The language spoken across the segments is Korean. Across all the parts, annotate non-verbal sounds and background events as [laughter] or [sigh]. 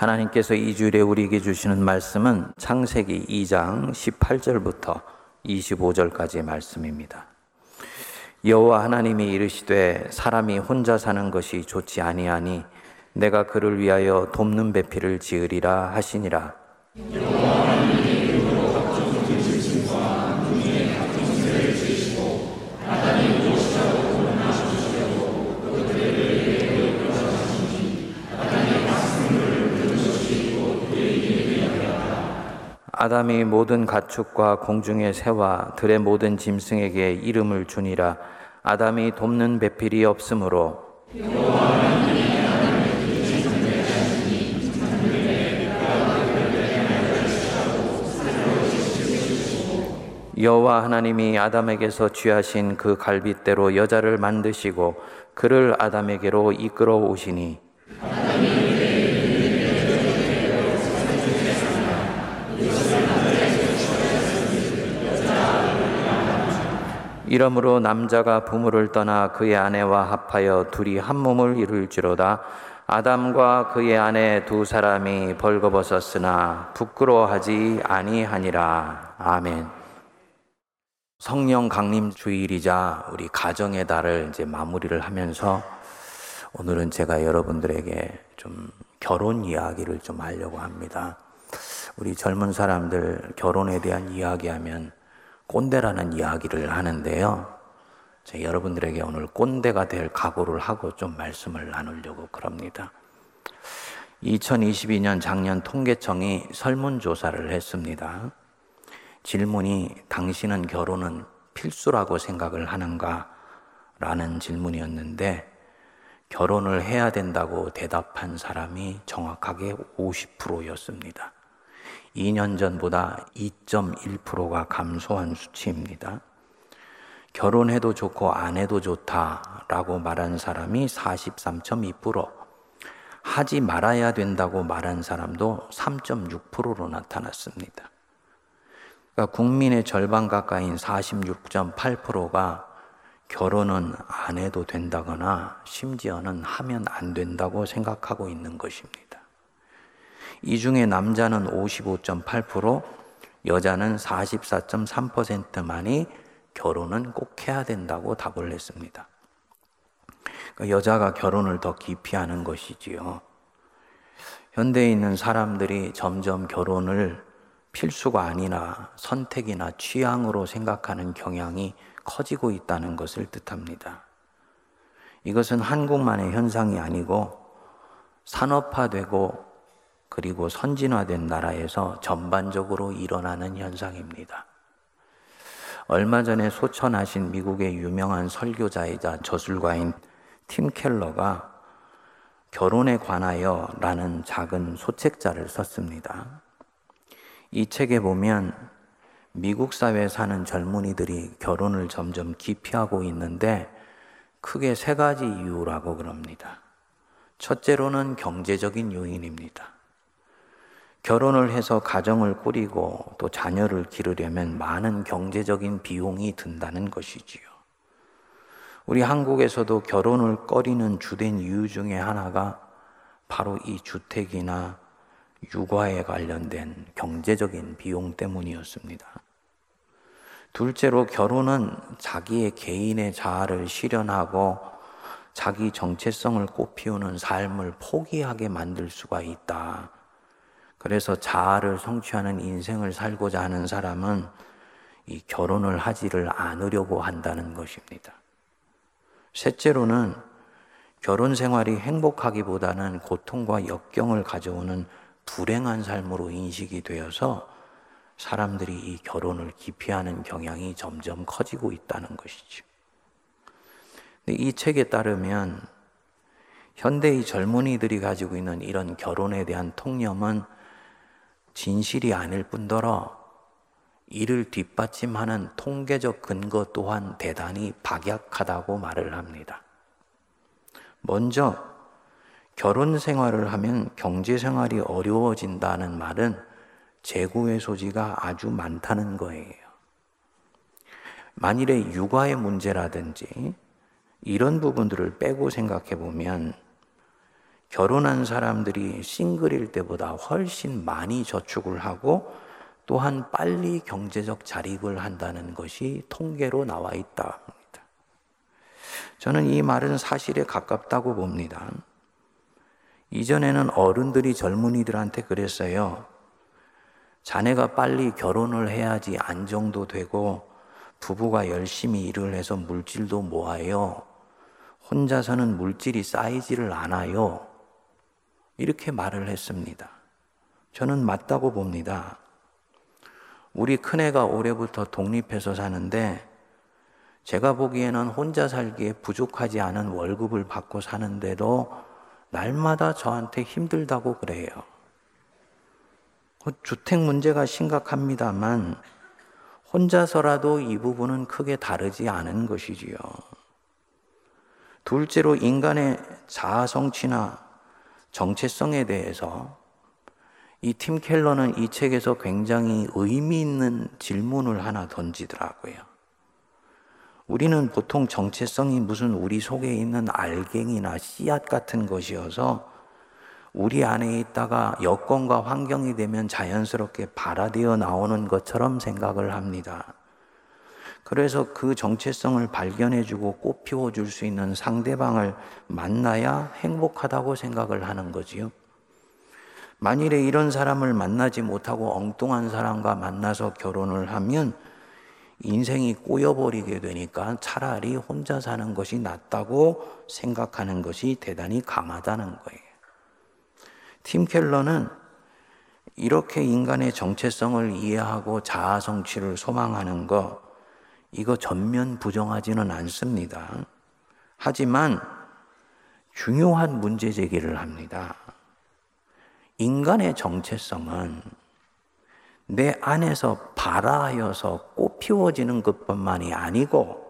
하나님께서 이 주일에 우리에게 주시는 말씀은 창세기 2장 18절부터 25절까지의 말씀입니다. 여호와 하나님이 이르시되 사람이 혼자 사는 것이 좋지 아니하니 내가 그를 위하여 돕는 배필을 지으리라 하시니라. 아담이 모든 가축과 공중의 새와 들의 모든 짐승에게 이름을 주니라. 아담이 돕는 배필이 없으므로 여호와 하나님이 아담에게서 취하신 그 갈빗대로 여자를 만드시고 그를 아담에게로 이끌어 오시니 이러므로 남자가 부모를 떠나 그의 아내와 합하여 둘이 한 몸을 이룰지로다. 아담과 그의 아내 두 사람이 벌거벗었으나 부끄러워하지 아니하니라. 아멘. 성령 강림 주일이자 우리 가정의 달을 이제 마무리를 하면서 오늘은 제가 여러분들에게 좀 결혼 이야기를 좀 하려고 합니다. 우리 젊은 사람들 결혼에 대한 이야기하면 꼰대라는 이야기를 하는데요. 제가 여러분들에게 오늘 꼰대가 될 각오를 하고 좀 말씀을 나누려고 그럽니다. 2022년 작년 통계청이 설문조사를 했습니다. 질문이 당신은 결혼은 필수라고 생각을 하는가? 라는 질문이었는데 결혼을 해야 된다고 대답한 사람이 정확하게 50%였습니다. 2년 전보다 2.1%가 감소한 수치입니다. 결혼해도 좋고 안 해도 좋다라고 말한 사람이 43.2%, 하지 말아야 된다고 말한 사람도 3.6%로 나타났습니다. 그러니까 국민의 절반 가까이인 46.8%가 결혼은 안 해도 된다거나 심지어는 하면 안 된다고 생각하고 있는 것입니다. 이 중에 남자는 55.8%, 여자는 44.3%만이 결혼은 꼭 해야 된다고 답을 했습니다. 그러니까 여자가 결혼을 더 기피하는 것이지요. 현대에 있는 사람들이 점점 결혼을 필수가 아니나 선택이나 취향으로 생각하는 경향이 커지고 있다는 것을 뜻합니다. 이것은 한국만의 현상이 아니고 산업화되고 그리고 선진화된 나라에서 전반적으로 일어나는 현상입니다. 얼마 전에 소천하신 미국의 유명한 설교자이자 저술가인 팀 켈러가 결혼에 관하여 라는 작은 소책자를 썼습니다. 이 책에 보면 미국 사회에 사는 젊은이들이 결혼을 점점 기피하고 있는데 크게 세 가지 이유라고 그럽니다. 첫째로는 경제적인 요인입니다. 결혼을 해서 가정을 꾸리고 또 자녀를 기르려면 많은 경제적인 비용이 든다는 것이지요. 우리 한국에서도 결혼을 꺼리는 주된 이유 중에 하나가 바로 이 주택이나 육아에 관련된 경제적인 비용 때문이었습니다. 둘째로 결혼은 자기의 개인의 자아를 실현하고 자기 정체성을 꽃피우는 삶을 포기하게 만들 수가 있다. 그래서 자아를 성취하는 인생을 살고자 하는 사람은 이 결혼을 하지를 않으려고 한다는 것입니다. 셋째로는 결혼 생활이 행복하기보다는 고통과 역경을 가져오는 불행한 삶으로 인식이 되어서 사람들이 이 결혼을 기피하는 경향이 점점 커지고 있다는 것이죠. 이 책에 따르면 현대의 젊은이들이 가지고 있는 이런 결혼에 대한 통념은 진실이 아닐 뿐더러 이를 뒷받침하는 통계적 근거 또한 대단히 박약하다고 말을 합니다. 먼저 결혼 생활을 하면 경제 생활이 어려워진다는 말은 재고의 소지가 아주 많다는 거예요. 만일에 육아의 문제라든지 이런 부분들을 빼고 생각해 보면 결혼한 사람들이 싱글일 때보다 훨씬 많이 저축을 하고 또한 빨리 경제적 자립을 한다는 것이 통계로 나와 있다. 저는 이 말은 사실에 가깝다고 봅니다. 이전에는 어른들이 젊은이들한테 그랬어요. 자네가 빨리 결혼을 해야지 안정도 되고 부부가 열심히 일을 해서 물질도 모아요. 혼자서는 물질이 쌓이지를 않아요. 이렇게 말을 했습니다. 저는 맞다고 봅니다. 우리 큰애가 올해부터 독립해서 사는데 제가 보기에는 혼자 살기에 부족하지 않은 월급을 받고 사는데도 날마다 저한테 힘들다고 그래요. 그 주택 문제가 심각합니다만 혼자서라도 이 부분은 크게 다르지 않은 것이지요. 둘째로 인간의 자아 성취나 정체성에 대해서 이 팀 켈러는 이 책에서 굉장히 의미 있는 질문을 하나 던지더라고요. 우리는 보통 정체성이 무슨 우리 속에 있는 알갱이나 씨앗 같은 것이어서 우리 안에 있다가 여건과 환경이 되면 자연스럽게 발화되어 나오는 것처럼 생각을 합니다. 그래서 그 정체성을 발견해주고 꽃 피워 줄 수 있는 상대방을 만나야 행복하다고 생각을 하는 거지요. 만일에 이런 사람을 만나지 못하고 엉뚱한 사람과 만나서 결혼을 하면 인생이 꼬여버리게 되니까 차라리 혼자 사는 것이 낫다고 생각하는 것이 대단히 강하다는 거예요. 팀 켈러는 이렇게 인간의 정체성을 이해하고 자아 성취를 소망하는 것, 이거 전면 부정하지는 않습니다. 하지만 중요한 문제 제기를 합니다. 인간의 정체성은 내 안에서 발아하여서 꽃 피워지는 것뿐만이 아니고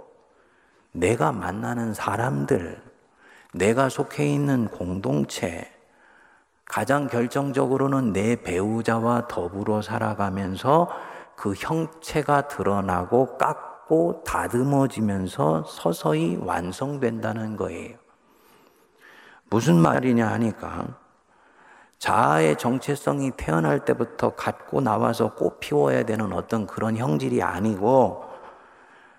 내가 만나는 사람들, 내가 속해 있는 공동체, 가장 결정적으로는 내 배우자와 더불어 살아가면서 그 형체가 드러나고 깎 고 다듬어지면서 서서히 완성된다는 거예요. 무슨 말이냐 하니까 자아의 정체성이 태어날 때부터 갖고 나와서 꽃 피워야 되는 어떤 그런 형질이 아니고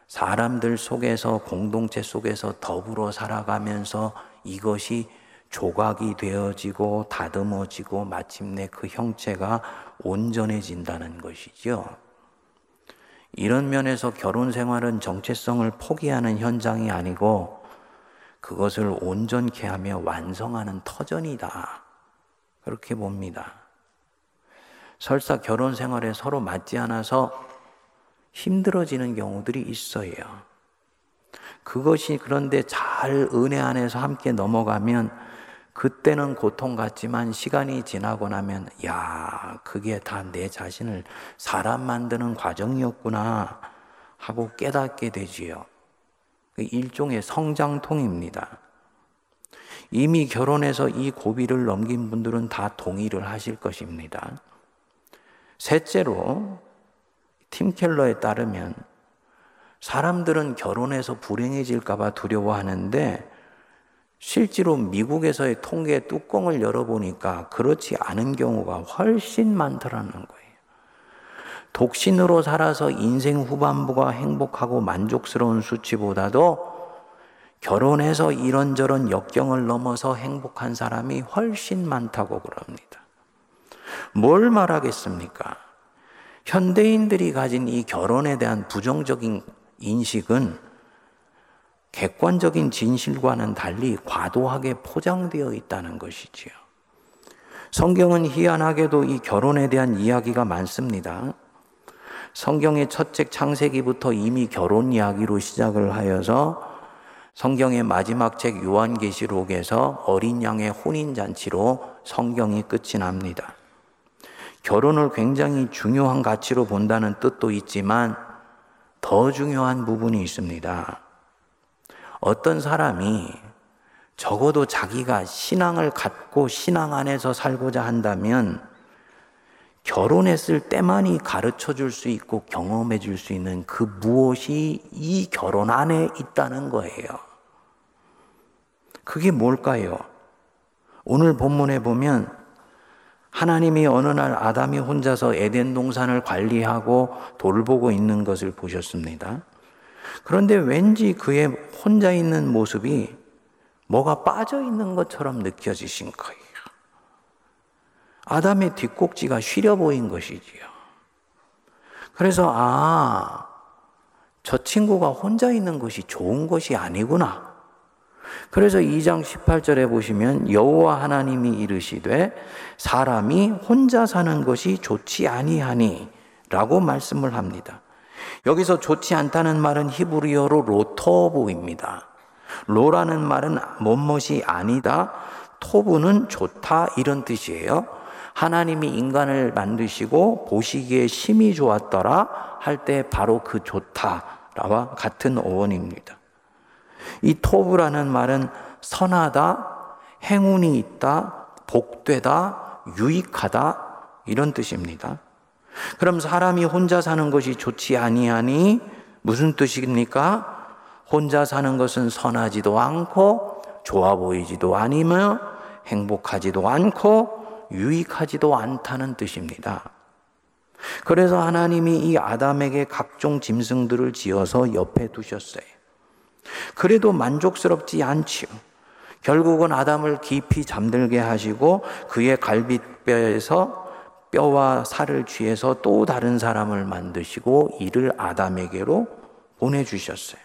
사람들 속에서 공동체 속에서 더불어 살아가면서 이것이 조각이 되어지고 다듬어지고 마침내 그 형체가 온전해진다는 것이죠. 이런 면에서 결혼 생활은 정체성을 포기하는 현장이 아니고 그것을 온전케 하며 완성하는 터전이다. 그렇게 봅니다. 설사 결혼 생활에 서로 맞지 않아서 힘들어지는 경우들이 있어요. 그것이 그런데 잘 은혜 안에서 함께 넘어가면 그때는 고통 같지만 시간이 지나고 나면 야, 그게 다 내 자신을 사람 만드는 과정이었구나 하고 깨닫게 되지요. 그 일종의 성장통입니다. 이미 결혼해서 이 고비를 넘긴 분들은 다 동의를 하실 것입니다. 셋째로 팀 켈러에 따르면 사람들은 결혼해서 불행해질까봐 두려워하는데 실제로 미국에서의 통계 뚜껑을 열어보니까 그렇지 않은 경우가 훨씬 많더라는 거예요. 독신으로 살아서 인생 후반부가 행복하고 만족스러운 수치보다도 결혼해서 이런저런 역경을 넘어서 행복한 사람이 훨씬 많다고 그럽니다. 뭘 말하겠습니까? 현대인들이 가진 이 결혼에 대한 부정적인 인식은 객관적인 진실과는 달리 과도하게 포장되어 있다는 것이지요. 성경은 희한하게도 이 결혼에 대한 이야기가 많습니다. 성경의 첫 책 창세기부터 이미 결혼 이야기로 시작을 하여서 성경의 마지막 책 요한계시록에서 어린 양의 혼인 잔치로 성경이 끝이 납니다. 결혼을 굉장히 중요한 가치로 본다는 뜻도 있지만 더 중요한 부분이 있습니다. 어떤 사람이 적어도 자기가 신앙을 갖고 신앙 안에서 살고자 한다면 결혼했을 때만이 가르쳐 줄 수 있고 경험해 줄 수 있는 그 무엇이 이 결혼 안에 있다는 거예요. 그게 뭘까요? 오늘 본문에 보면 하나님이 어느 날 아담이 혼자서 에덴 동산을 관리하고 돌보고 있는 것을 보셨습니다. 그런데 왠지 그의 혼자 있는 모습이 뭐가 빠져 있는 것처럼 느껴지신 거예요. 아담의 뒷꼭지가 시려 보인 것이지요. 그래서, 아, 저 친구가 혼자 있는 것이 좋은 것이 아니구나. 그래서 2장 18절에 보시면 여호와 하나님이 이르시되 사람이 혼자 사는 것이 좋지 아니하니라고 말씀을 합니다. 여기서 좋지 않다는 말은 히브리어로 로토브입니다. 로라는 말은 못못이 아니다, 토부는 좋다 이런 뜻이에요. 하나님이 인간을 만드시고 보시기에 심히 좋았더라 할 때 바로 그 좋다라와 같은 어원입니다. 이 토부라는 말은 선하다, 행운이 있다, 복되다, 유익하다 이런 뜻입니다. 그럼 사람이 혼자 사는 것이 좋지 아니하니 무슨 뜻입니까? 혼자 사는 것은 선하지도 않고 좋아 보이지도 아니며 행복하지도 않고 유익하지도 않다는 뜻입니다. 그래서 하나님이 이 아담에게 각종 짐승들을 지어서 옆에 두셨어요. 그래도 만족스럽지 않지요. 결국은 아담을 깊이 잠들게 하시고 그의 갈비뼈에서 뼈와 살을 취해서 또 다른 사람을 만드시고 이를 아담에게로 보내주셨어요.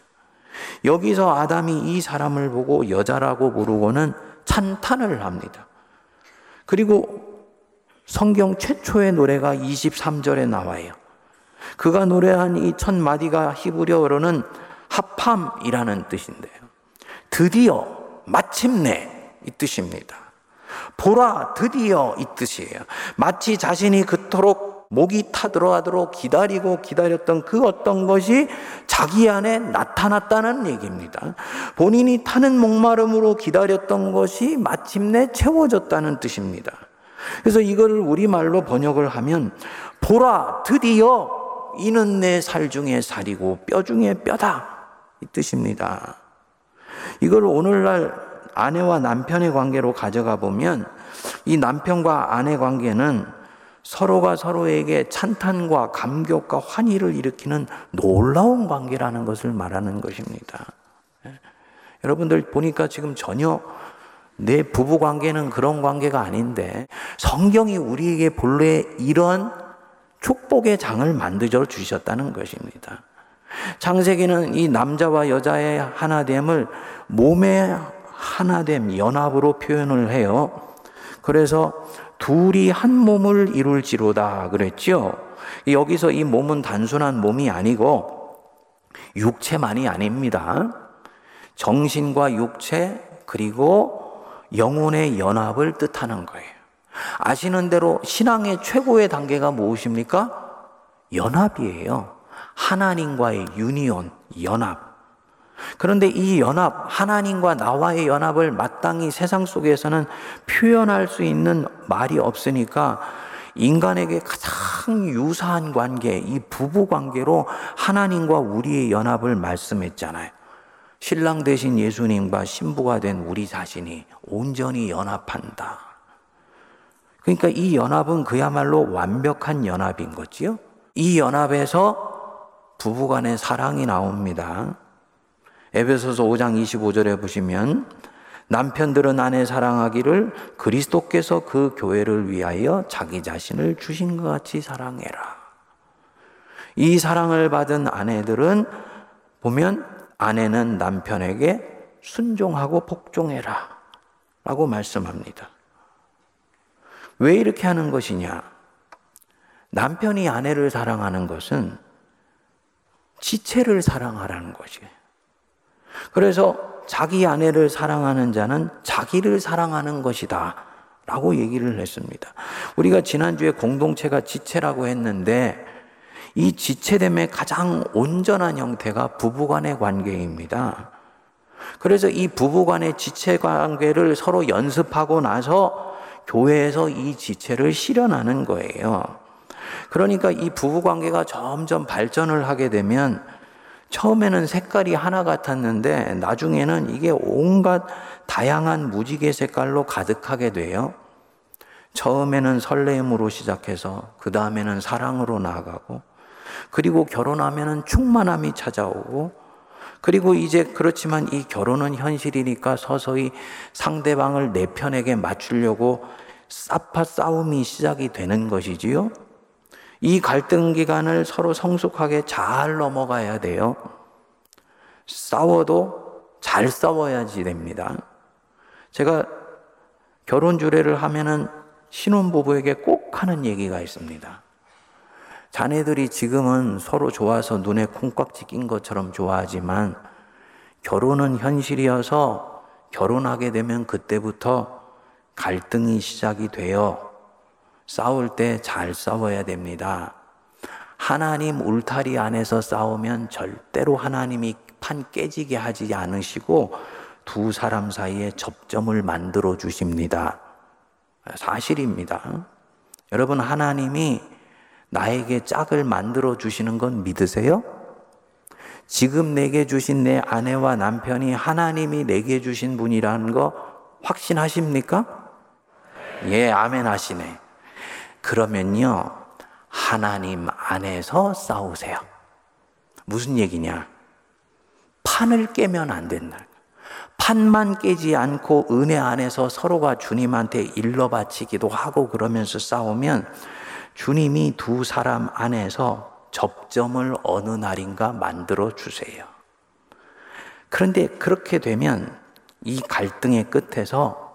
여기서 아담이 이 사람을 보고 여자라고 부르고는 찬탄을 합니다. 그리고 성경 최초의 노래가 23절에 나와요. 그가 노래한 이 첫 마디가 히브리어로는 합함이라는 뜻인데요. 드디어 마침내 이 뜻입니다. 보라 드디어 이 뜻이에요. 마치 자신이 그토록 목이 타들어가도록 기다리고 기다렸던 그 어떤 것이 자기 안에 나타났다는 얘기입니다. 본인이 타는 목마름으로 기다렸던 것이 마침내 채워졌다는 뜻입니다. 그래서 이거를 우리말로 번역을 하면 보라 드디어 이는 내 살 중에 살이고 뼈 중에 뼈다 이 뜻입니다. 이걸 오늘날 아내와 남편의 관계로 가져가 보면 이 남편과 아내 관계는 서로가 서로에게 찬탄과 감격과 환희를 일으키는 놀라운 관계라는 것을 말하는 것입니다. 예. 여러분들 보니까 지금 전혀 내 부부 관계는 그런 관계가 아닌데 성경이 우리에게 본래 이런 축복의 장을 만들어 주셨다는 것입니다. 창세기는 이 남자와 여자의 하나됨을 몸의 하나됨, 연합으로 표현을 해요. 그래서 둘이 한 몸을 이룰지로다 그랬죠. 여기서 이 몸은 단순한 몸이 아니고 육체만이 아닙니다. 정신과 육체 그리고 영혼의 연합을 뜻하는 거예요. 아시는 대로 신앙의 최고의 단계가 무엇입니까? 연합이에요. 하나님과의 유니온, 연합. 그런데 이 연합, 하나님과 나와의 연합을 마땅히 세상 속에서는 표현할 수 있는 말이 없으니까 인간에게 가장 유사한 관계, 이 부부 관계로 하나님과 우리의 연합을 말씀했잖아요. 신랑 대신 예수님과 신부가 된 우리 자신이 온전히 연합한다. 그러니까 이 연합은 그야말로 완벽한 연합인 거지요. 이 연합에서 부부 간의 사랑이 나옵니다. 에베소서 5장 25절에 보시면 남편들은 아내 사랑하기를 그리스도께서 그 교회를 위하여 자기 자신을 주신 것 같이 사랑해라. 이 사랑을 받은 아내들은 보면 아내는 남편에게 순종하고 복종해라. 라고 말씀합니다. 왜 이렇게 하는 것이냐? 남편이 아내를 사랑하는 것은 지체를 사랑하라는 것이에요. 그래서 자기 아내를 사랑하는 자는 자기를 사랑하는 것이다. 라고 얘기를 했습니다. 우리가 지난주에 공동체가 지체라고 했는데 이 지체됨의 가장 온전한 형태가 부부간의 관계입니다. 그래서 이 부부간의 지체 관계를 서로 연습하고 나서 교회에서 이 지체를 실현하는 거예요. 그러니까 이 부부 관계가 점점 발전을 하게 되면 처음에는 색깔이 하나 같았는데 나중에는 이게 온갖 다양한 무지개 색깔로 가득하게 돼요. 처음에는 설레임으로 시작해서 그 다음에는 사랑으로 나아가고 그리고 결혼하면은 충만함이 찾아오고 그리고 이제 그렇지만 이 결혼은 현실이니까 서서히 상대방을 내 편에게 맞추려고 싸파 싸움이 시작이 되는 것이지요. 이 갈등 기간을 서로 성숙하게 잘 넘어가야 돼요. 싸워도 잘 싸워야지 됩니다. 제가 결혼 주례를 하면은 신혼부부에게 꼭 하는 얘기가 있습니다. 자네들이 지금은 서로 좋아서 눈에 콩깍지 낀 것처럼 좋아하지만 결혼은 현실이어서 결혼하게 되면 그때부터 갈등이 시작이 되어 싸울 때 잘 싸워야 됩니다. 하나님 울타리 안에서 싸우면 절대로 하나님이 판 깨지게 하지 않으시고 두 사람 사이에 접점을 만들어 주십니다. 사실입니다. 여러분, 하나님이 나에게 짝을 만들어 주시는 건 믿으세요? 지금 내게 주신 내 아내와 남편이 하나님이 내게 주신 분이라는 거 확신하십니까? 예, 아멘 하시네. 그러면요, 하나님 안에서 싸우세요. 무슨 얘기냐? 판을 깨면 안 된다. 판만 깨지 않고 은혜 안에서 서로가 주님한테 일러 바치기도 하고 그러면서 싸우면 주님이 두 사람 안에서 접점을 어느 날인가 만들어 주세요. 그런데 그렇게 되면 이 갈등의 끝에서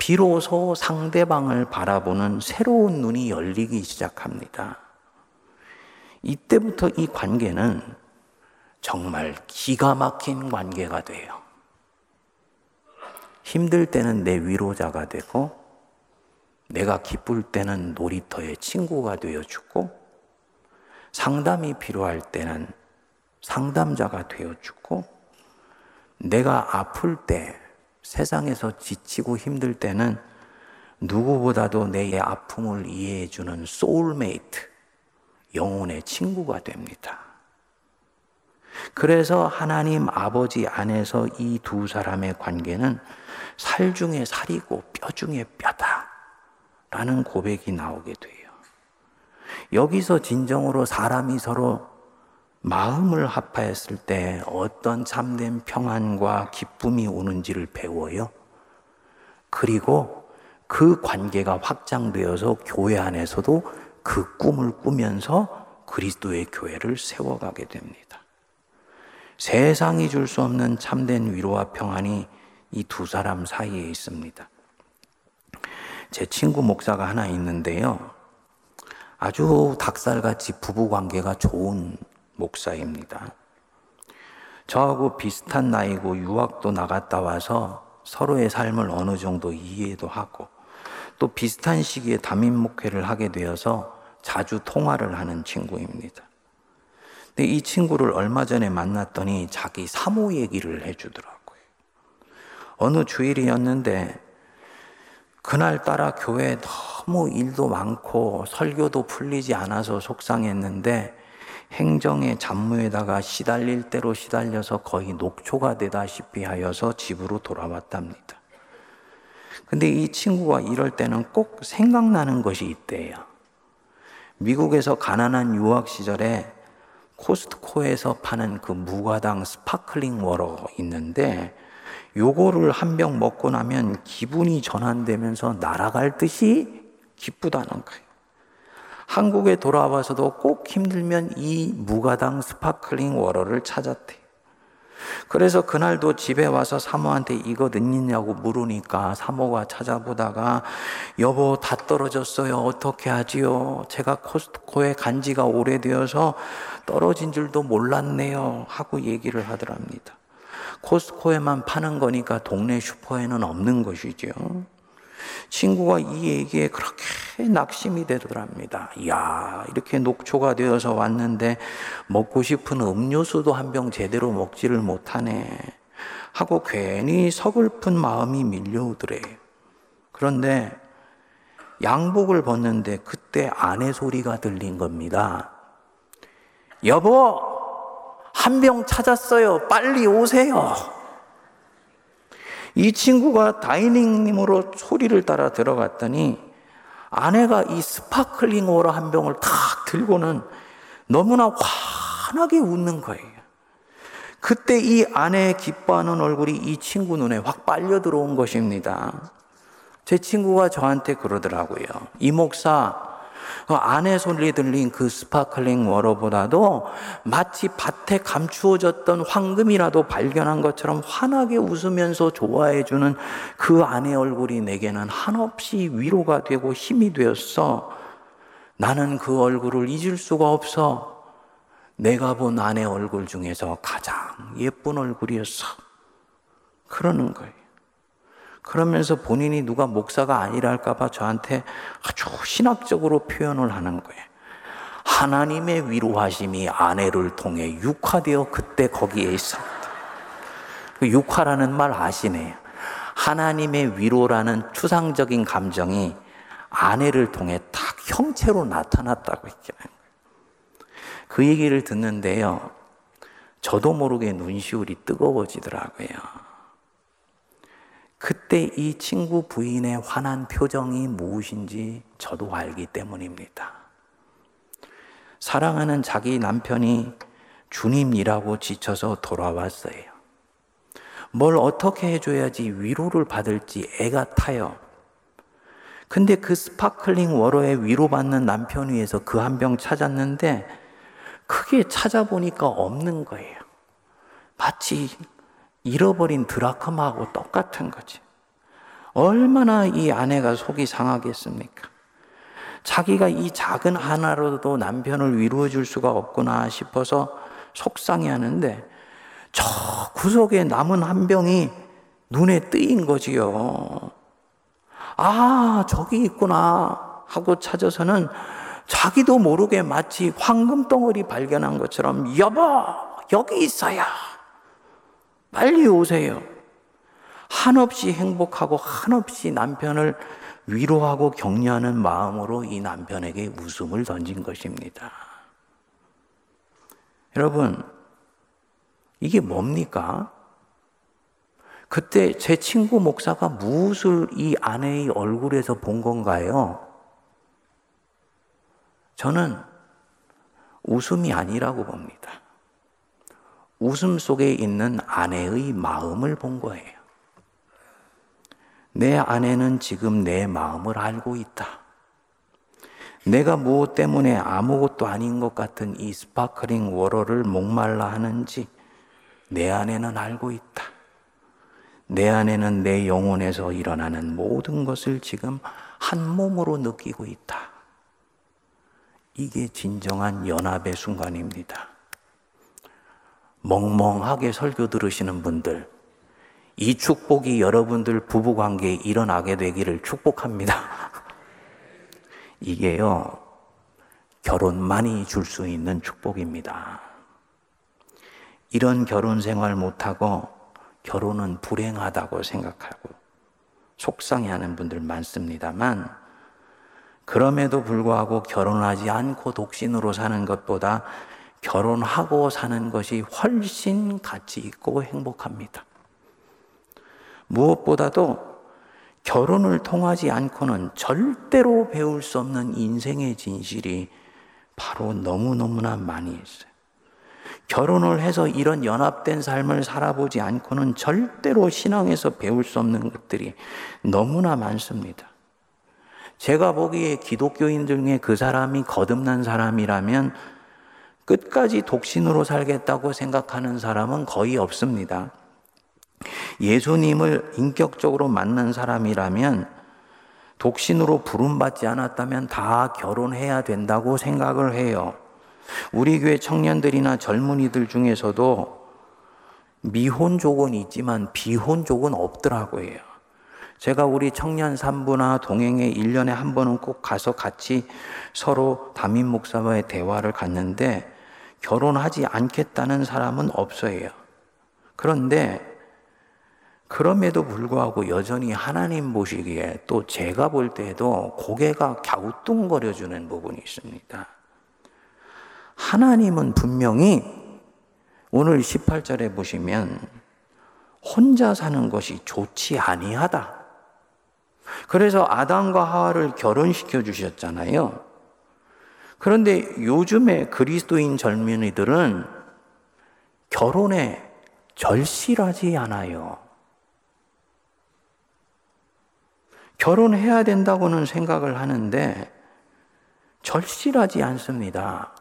비로소 상대방을 바라보는 새로운 눈이 열리기 시작합니다. 이때부터 이 관계는 정말 기가 막힌 관계가 돼요. 힘들 때는 내 위로자가 되고 내가 기쁠 때는 놀이터의 친구가 되어주고 상담이 필요할 때는 상담자가 되어주고 내가 아플 때 세상에서 지치고 힘들 때는 누구보다도 내 아픔을 이해해주는 소울메이트, 영혼의 친구가 됩니다. 그래서 하나님 아버지 안에서 이 두 사람의 관계는 살 중에 살이고 뼈 중에 뼈다. 라는 고백이 나오게 돼요. 여기서 진정으로 사람이 서로 마음을 합하였을 때 어떤 참된 평안과 기쁨이 오는지를 배워요. 그리고 그 관계가 확장되어서 교회 안에서도 그 꿈을 꾸면서 그리스도의 교회를 세워가게 됩니다. 세상이 줄 수 없는 참된 위로와 평안이 이 두 사람 사이에 있습니다. 제 친구 목사가 하나 있는데요. 아주 닭살같이 부부 관계가 좋은 목사입니다. 저하고 비슷한 나이고 유학도 나갔다 와서 서로의 삶을 어느 정도 이해도 하고 또 비슷한 시기에 담임 목회를 하게 되어서 자주 통화를 하는 친구입니다. 근데 이 친구를 얼마 전에 만났더니 자기 사모 얘기를 해주더라고요. 어느 주일이었는데 그날따라 교회에 너무 일도 많고 설교도 풀리지 않아서 속상했는데 행정의 잡무에다가 시달릴 대로 시달려서 거의 녹초가 되다시피 하여서 집으로 돌아왔답니다. 근데 이 친구가 이럴 때는 꼭 생각나는 것이 있대요. 미국에서 가난한 유학 시절에 코스트코에서 파는 그 무가당 sparkling water 있는데 요거를 한 병 먹고 나면 기분이 전환되면서 날아갈 듯이 기쁘다는 거예요. 한국에 돌아와서도 꼭 힘들면 이 무가당 sparkling water를 찾았대. 그래서 그날도 집에 와서 사모한테 이거 있냐고 물으니까 사모가 찾아보다가 여보 다 떨어졌어요. 어떻게 하지요? 제가 코스트코에 간 지가 오래되어서 떨어진 줄도 몰랐네요. 하고 얘기를 하더랍니다. 코스코에만 파는 거니까 동네 슈퍼에는 없는 것이죠. 친구가 이 얘기에 그렇게 낙심이 되더랍니다. 야 이렇게 녹초가 되어서 왔는데 먹고 싶은 음료수도 한 병 제대로 먹지를 못하네. 하고 괜히 서글픈 마음이 밀려오더래. 그런데 양복을 벗는데 그때 아내 소리가 들린 겁니다. 여보, 한 병 찾았어요. 빨리 오세요. 이 친구가 dining room으로 소리를 따라 들어갔더니 아내가 이 sparkling water 한 병을 탁 들고는 너무나 환하게 웃는 거예요. 그때 이 아내의 기뻐하는 얼굴이 이 친구 눈에 확 빨려 들어온 것입니다. 제 친구가 저한테 그러더라고요. 이 목사, 그 아내 손에 들린 그 sparkling water보다도 마치 밭에 감추어졌던 황금이라도 발견한 것처럼 환하게 웃으면서 좋아해주는 그 아내 얼굴이 내게는 한없이 위로가 되고 힘이 되었어. 나는 그 얼굴을 잊을 수가 없어. 내가 본 아내 얼굴 중에서 가장 예쁜 얼굴이었어. 그러는 거예요. 그러면서 본인이 누가 목사가 아니랄까봐 저한테 아주 신학적으로 표현을 하는 거예요. 하나님의 위로하심이 아내를 통해 육화되어 그때 거기에 있었다. 그 육화라는 말 아시네요. 하나님의 위로라는 추상적인 감정이 아내를 통해 딱 형체로 나타났다고 했잖아요. 그 얘기를 듣는데요. 저도 모르게 눈시울이 뜨거워지더라고요. 그때 이 친구 부인의 환한 표정이 무엇인지 저도 알기 때문입니다. 사랑하는 자기 남편이 주님 일 하고 지쳐서 돌아왔어요. 뭘 어떻게 해줘야지 위로를 받을지 애가 타요. 근데 그 sparkling water에 위로받는 남편 위해서 그 한 병 찾았는데 크게 찾아보니까 없는 거예요. 마치 잃어버린 드라크마하고 똑같은 거지. 얼마나 이 아내가 속이 상하겠습니까? 자기가 이 작은 하나로도 남편을 위로해 줄 수가 없구나 싶어서 속상해 하는데 저 구석에 남은 한 병이 눈에 뜨인 거지요. 아, 저기 있구나 하고 찾아서는 자기도 모르게 마치 황금 덩어리 발견한 것처럼 여보, 여기 있어요. 빨리 오세요. 한없이 행복하고 한없이 남편을 위로하고 격려하는 마음으로 이 남편에게 웃음을 던진 것입니다. 여러분, 이게 뭡니까? 그때 제 친구 목사가 무엇을 이 아내의 얼굴에서 본 건가요? 저는 웃음이 아니라고 봅니다. 웃음 속에 있는 아내의 마음을 본 거예요. 내 아내는 지금 내 마음을 알고 있다. 내가 무엇 때문에 아무것도 아닌 것 같은 이 sparkling water를 목말라 하는지 내 아내는 알고 있다. 내 아내는 내 영혼에서 일어나는 모든 것을 지금 한 몸으로 느끼고 있다. 이게 진정한 연합의 순간입니다. 멍멍하게 설교 들으시는 분들, 이 축복이 여러분들 부부 관계에 일어나게 되기를 축복합니다. [laughs] 이게요, 결혼만이 줄 수 있는 축복입니다. 이런 결혼 생활 못하고 결혼은 불행하다고 생각하고 속상해 하는 분들 많습니다만, 그럼에도 불구하고 결혼하지 않고 독신으로 사는 것보다 결혼하고 사는 것이 훨씬 가치 있고 행복합니다. 무엇보다도 결혼을 통하지 않고는 절대로 배울 수 없는 인생의 진실이 바로 너무너무나 많이 있어요. 결혼을 해서 이런 연합된 삶을 살아보지 않고는 절대로 신앙에서 배울 수 없는 것들이 너무나 많습니다. 제가 보기에 기독교인 중에 그 사람이 거듭난 사람이라면 끝까지 독신으로 살겠다고 생각하는 사람은 거의 없습니다. 예수님을 인격적으로 만난 사람이라면 독신으로 부름받지 않았다면 다 결혼해야 된다고 생각을 해요. 우리 교회 청년들이나 젊은이들 중에서도 미혼족은 있지만 비혼족은 없더라고요. 제가 우리 청년 산부나 동행에 1년에 한 번은 꼭 가서 같이 서로 담임 목사와의 대화를 갖는데 결혼하지 않겠다는 사람은 없어요. 그런데 그럼에도 불구하고 여전히 하나님 보시기에 또 제가 볼 때도 고개가 갸우뚱거려 주는 부분이 있습니다. 하나님은 분명히 오늘 18절에 보시면 혼자 사는 것이 좋지 아니하다. 그래서 아담과 하와를 결혼시켜 주셨잖아요. 그런데 요즘에 그리스도인 젊은이들은 결혼에 절실하지 않아요. 결혼해야 된다고는 생각을 하는데 절실하지 않습니다.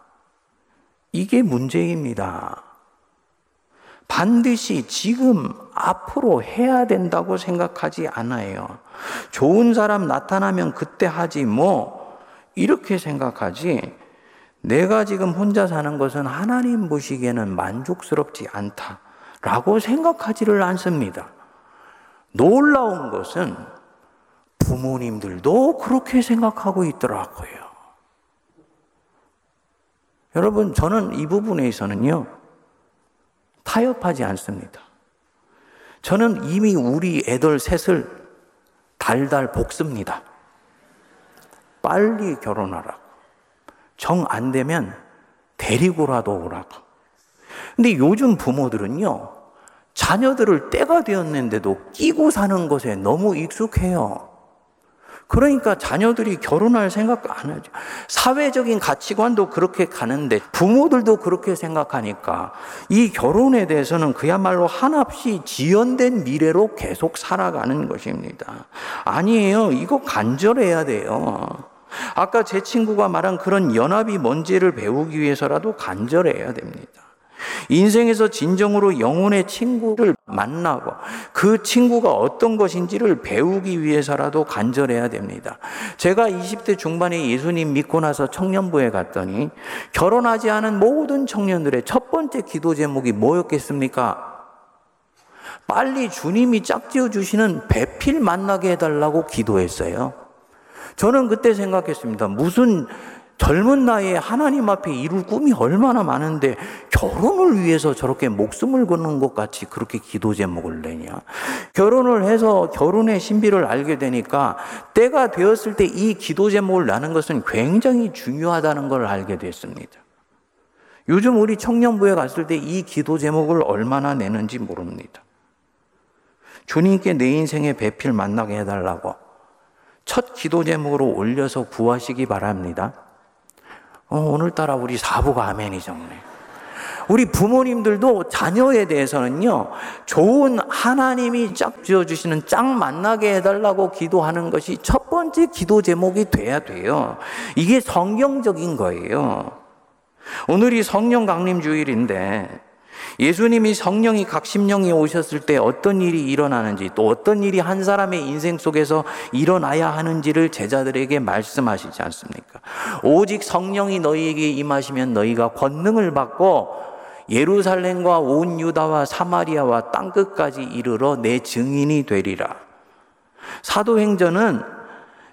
이게 문제입니다. 반드시 지금 앞으로 해야 된다고 생각하지 않아요. 좋은 사람 나타나면 그때 하지 뭐 이렇게 생각하지 내가 지금 혼자 사는 것은 하나님 보시기에는 만족스럽지 않다라고 생각하지를 않습니다. 놀라운 것은 부모님들도 그렇게 생각하고 있더라고요. 여러분, 저는 이 부분에 있어는요, 타협하지 않습니다. 저는 이미 우리 애들 셋을 달달 볶습니다. 빨리 결혼하라고. 정 안 되면 데리고라도 오라고. 근데 요즘 부모들은요, 자녀들을 때가 되었는데도 끼고 사는 것에 너무 익숙해요. 그러니까 자녀들이 결혼할 생각 안 하죠. 사회적인 가치관도 그렇게 가는데 부모들도 그렇게 생각하니까 이 결혼에 대해서는 그야말로 한없이 지연된 미래로 계속 살아가는 것입니다. 아니에요. 이거 간절해야 돼요. 아까 제 친구가 말한 그런 연합이 뭔지를 배우기 위해서라도 간절해야 됩니다. 인생에서 진정으로 영혼의 친구를 만나고 그 친구가 어떤 것인지를 배우기 위해서라도 간절해야 됩니다. 제가 20대 중반에 예수님 믿고 나서 청년부에 갔더니 결혼하지 않은 모든 청년들의 첫 번째 기도 제목이 뭐였겠습니까? 빨리 주님이 짝지어 주시는 배필 만나게 해달라고 기도했어요. 저는 그때 생각했습니다. 무슨 젊은 나이에 하나님 앞에 이룰 꿈이 얼마나 많은데 결혼을 위해서 저렇게 목숨을 거는 것 같이 그렇게 기도 제목을 내냐. 결혼을 해서 결혼의 신비를 알게 되니까 때가 되었을 때 이 기도 제목을 나는 것은 굉장히 중요하다는 걸 알게 됐습니다. 요즘 우리 청년부에 갔을 때 이 기도 제목을 얼마나 내는지 모릅니다. 주님께 내 인생의 배필 만나게 해달라고 첫 기도 제목으로 올려서 구하시기 바랍니다. 어, 오늘따라 우리 사부가 아멘이죠. 우리 부모님들도 자녀에 대해서는요, 좋은 하나님이 짝 지어주시는 짝 만나게 해달라고 기도하는 것이 첫 번째 기도 제목이 돼야 돼요. 이게 성경적인 거예요. 오늘이 성령 강림 주일인데, 예수님이 성령이 각심령이 오셨을 때 어떤 일이 일어나는지 또 어떤 일이 한 사람의 인생 속에서 일어나야 하는지를 제자들에게 말씀하시지 않습니까? 오직 성령이 너희에게 임하시면 너희가 권능을 받고 예루살렘과 온 유다와 사마리아와 땅 끝까지 이르러 내 증인이 되리라. 사도행전은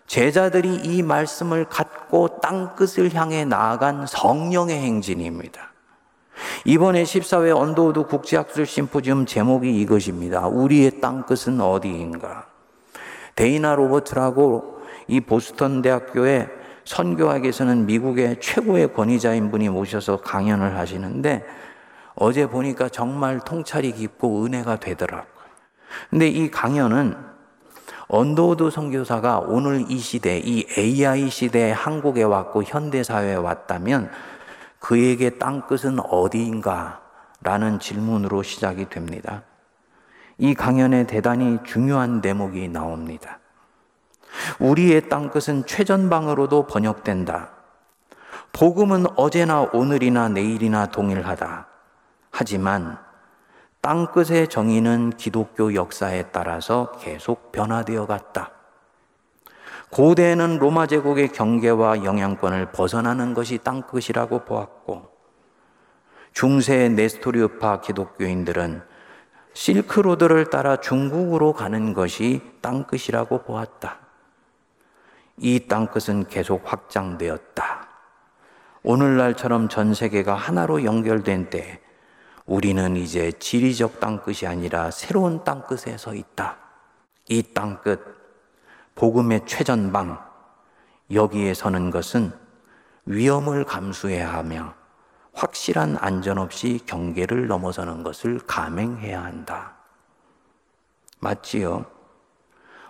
제자들이 이 말씀을 갖고 땅 끝을 향해 나아간 성령의 행진입니다. 이번에 14회 언더우드 국제학술 심포지엄 제목이 이것입니다. 우리의 땅끝은 어디인가? 데이나 로버트라고 이 보스턴 대학교의 선교학에서는 미국의 최고의 권위자인 분이 모셔서 강연을 하시는데 어제 보니까 정말 통찰이 깊고 은혜가 되더라고요. 근데 이 강연은 언더우드 선교사가 오늘 이 시대, 이 AI 시대에 한국에 왔고 현대사회에 왔다면 그에게 땅 끝은 어디인가? 라는 질문으로 시작이 됩니다. 이 강연에 대단히 중요한 대목이 나옵니다. 우리의 땅 끝은 최전방으로도 번역된다. 복음은 어제나 오늘이나 내일이나 동일하다. 하지만 땅 끝의 정의는 기독교 역사에 따라서 계속 변화되어 갔다. 고대에는 로마 제국의 경계와 영향권을 벗어나는 것이 땅끝이라고 보았고 중세 네스토리우파 기독교인들은 실크로드를 따라 중국으로 가는 것이 땅끝이라고 보았다. 이 땅끝은 계속 확장되었다. 오늘날처럼 전 세계가 하나로 연결된 때 우리는 이제 지리적 땅끝이 아니라 새로운 땅끝에 서 있다. 이 땅끝, 복음의 최전방, 여기에 서는 것은 위험을 감수해야 하며 확실한 안전 없이 경계를 넘어서는 것을 감행해야 한다. 맞지요?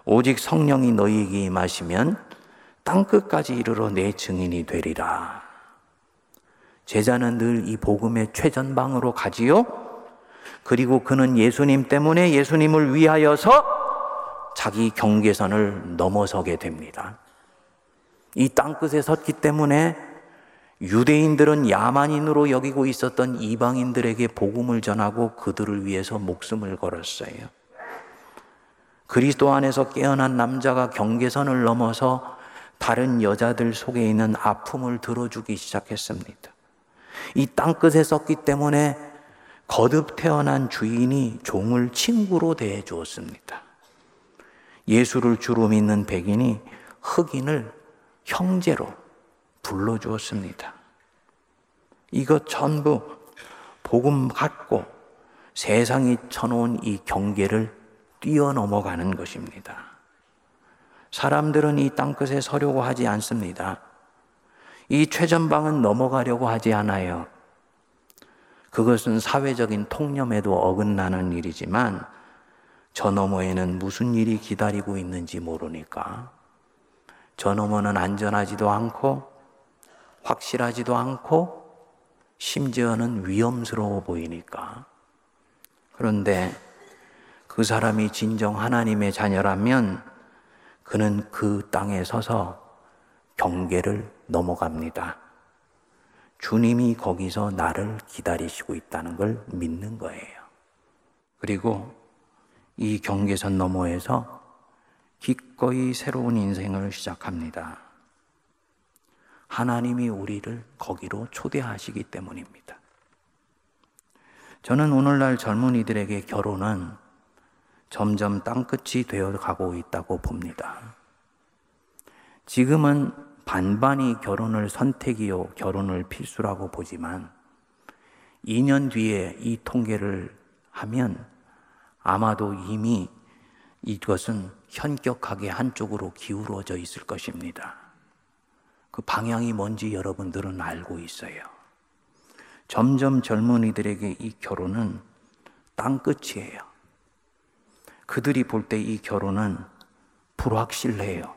오직 성령이 너희에게 임하시면 땅끝까지 이르러 내 증인이 되리라. 제자는 늘 이 복음의 최전방으로 가지요. 그리고 그는 예수님 때문에 예수님을 위하여서 자기 경계선을 넘어서게 됩니다. 이 땅끝에 섰기 때문에 유대인들은 야만인으로 여기고 있었던 이방인들에게 복음을 전하고 그들을 위해서 목숨을 걸었어요. 그리스도 안에서 깨어난 남자가 경계선을 넘어서 다른 여자들 속에 있는 아픔을 들어주기 시작했습니다. 이 땅끝에 썼기 때문에 거듭 태어난 주인이 종을 친구로 대해 주었습니다. 예수를 주로 믿는 백인이 흑인을 형제로 불러 주었습니다. 이것 전부 복음 갖고 세상이 쳐놓은 이 경계를 뛰어넘어가는 것입니다. 사람들은 이 땅끝에 서려고 하지 않습니다. 이 최전방은 넘어가려고 하지 않아요. 그것은 사회적인 통념에도 어긋나는 일이지만 저 너머에는 무슨 일이 기다리고 있는지 모르니까 저 너머는 안전하지도 않고 확실하지도 않고 심지어는 위험스러워 보이니까 그런데 그 사람이 진정 하나님의 자녀라면 그는 그 땅에 서서 경계를 넘어갑니다. 주님이 거기서 나를 기다리시고 있다는 걸 믿는 거예요. 그리고 이 경계선 너머에서 기꺼이 새로운 인생을 시작합니다. 하나님이 우리를 거기로 초대하시기 때문입니다. 저는 오늘날 젊은이들에게 결혼은 점점 땅끝이 되어 가고 있다고 봅니다. 지금은 반반이 결혼을 선택이요, 결혼을 필수라고 보지만 2년 뒤에 이 통계를 하면 아마도 이미 이것은 현격하게 한쪽으로 기울어져 있을 것입니다. 그 방향이 뭔지 여러분들은 알고 있어요. 점점 젊은이들에게 이 결혼은 땅끝이에요. 그들이 볼 때 이 결혼은 불확실해요.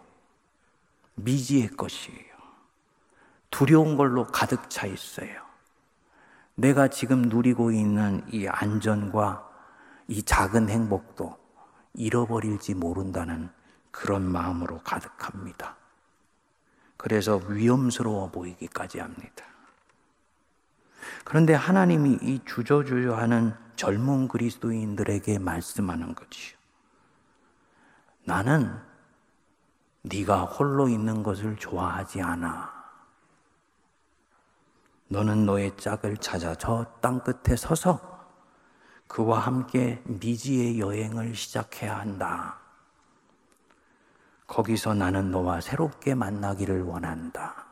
미지의 것이에요. 두려운 걸로 가득 차 있어요. 내가 지금 누리고 있는 이 안전과 이 작은 행복도 잃어버릴지 모른다는 그런 마음으로 가득합니다. 그래서 위험스러워 보이기까지 합니다. 그런데 하나님이 이 주저주저하는 젊은 그리스도인들에게 말씀하는 거지요. 나는 네가 홀로 있는 것을 좋아하지 않아. 너는 너의 짝을 찾아 저 땅 끝에 서서 그와 함께 미지의 여행을 시작해야 한다. 거기서 나는 너와 새롭게 만나기를 원한다.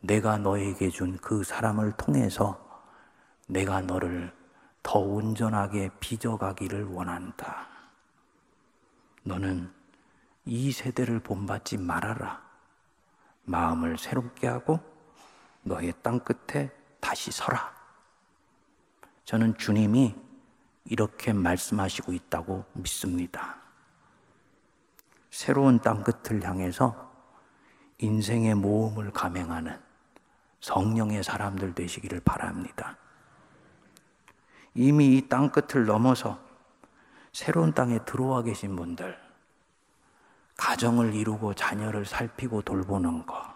내가 너에게 준 그 사람을 통해서 내가 너를 더 온전하게 빚어가기를 원한다. 너는 이 세대를 본받지 말아라. 마음을 새롭게 하고 너의 땅 끝에 다시 서라. 저는 주님이 이렇게 말씀하시고 있다고 믿습니다. 새로운 땅 끝을 향해서 인생의 모험을 감행하는 성령의 사람들 되시기를 바랍니다. 이미 이 땅 끝을 넘어서 새로운 땅에 들어와 계신 분들, 가정을 이루고 자녀를 살피고 돌보는 거,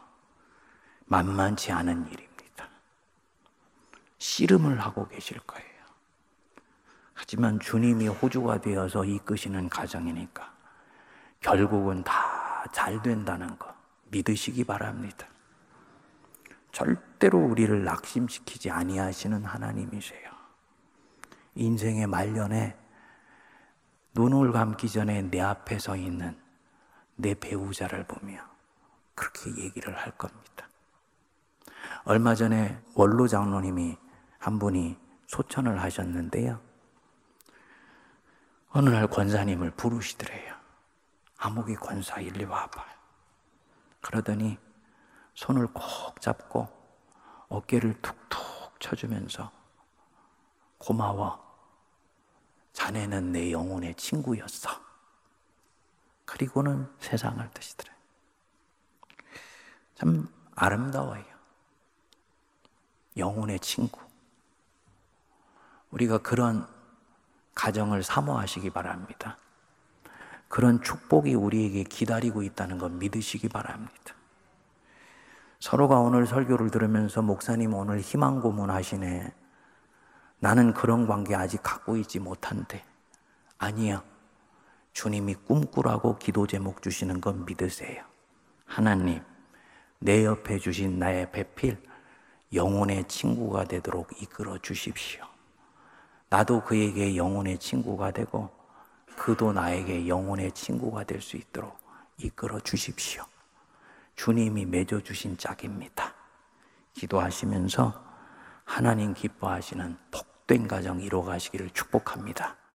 만만치 않은 일입니다. 씨름을 하고 계실 거예요. 하지만 주님이 호주가 되어서 이끄시는 가정이니까 결국은 다 잘 된다는 거 믿으시기 바랍니다. 절대로 우리를 낙심시키지 아니하시는 하나님이세요. 인생의 말년에 눈을 감기 전에 내 앞에 서 있는 내 배우자를 보며 그렇게 얘기를 할 겁니다. 얼마 전에 원로 장로님이 한 분이 소천을 하셨는데요. 어느 날 권사님을 부르시더래요. 아무기 권사 일리 와봐. 그러더니 손을 꼭 잡고 어깨를 툭툭 쳐주면서 고마워. 자네는 내 영혼의 친구였어. 그리고는 세상을 드시더래. 참 아름다워요. 영혼의 친구. 우리가 그런 가정을 사모하시기 바랍니다. 그런 축복이 우리에게 기다리고 있다는 것 믿으시기 바랍니다. 서로가 오늘 설교를 들으면서 목사님 오늘 희망 고문하시네. 나는 그런 관계 아직 갖고 있지 못한데. 아니야. 주님이 꿈꾸라고 기도 제목 주시는 건 믿으세요. 하나님, 내 옆에 주신 나의 배필, 영혼의 친구가 되도록 이끌어 주십시오. 나도 그에게 영혼의 친구가 되고, 그도 나에게 영혼의 친구가 될 수 있도록 이끌어 주십시오. 주님이 맺어 주신 짝입니다. 기도하시면서 하나님 기뻐하시는 복된 가정 이루어 가시기를 축복합니다.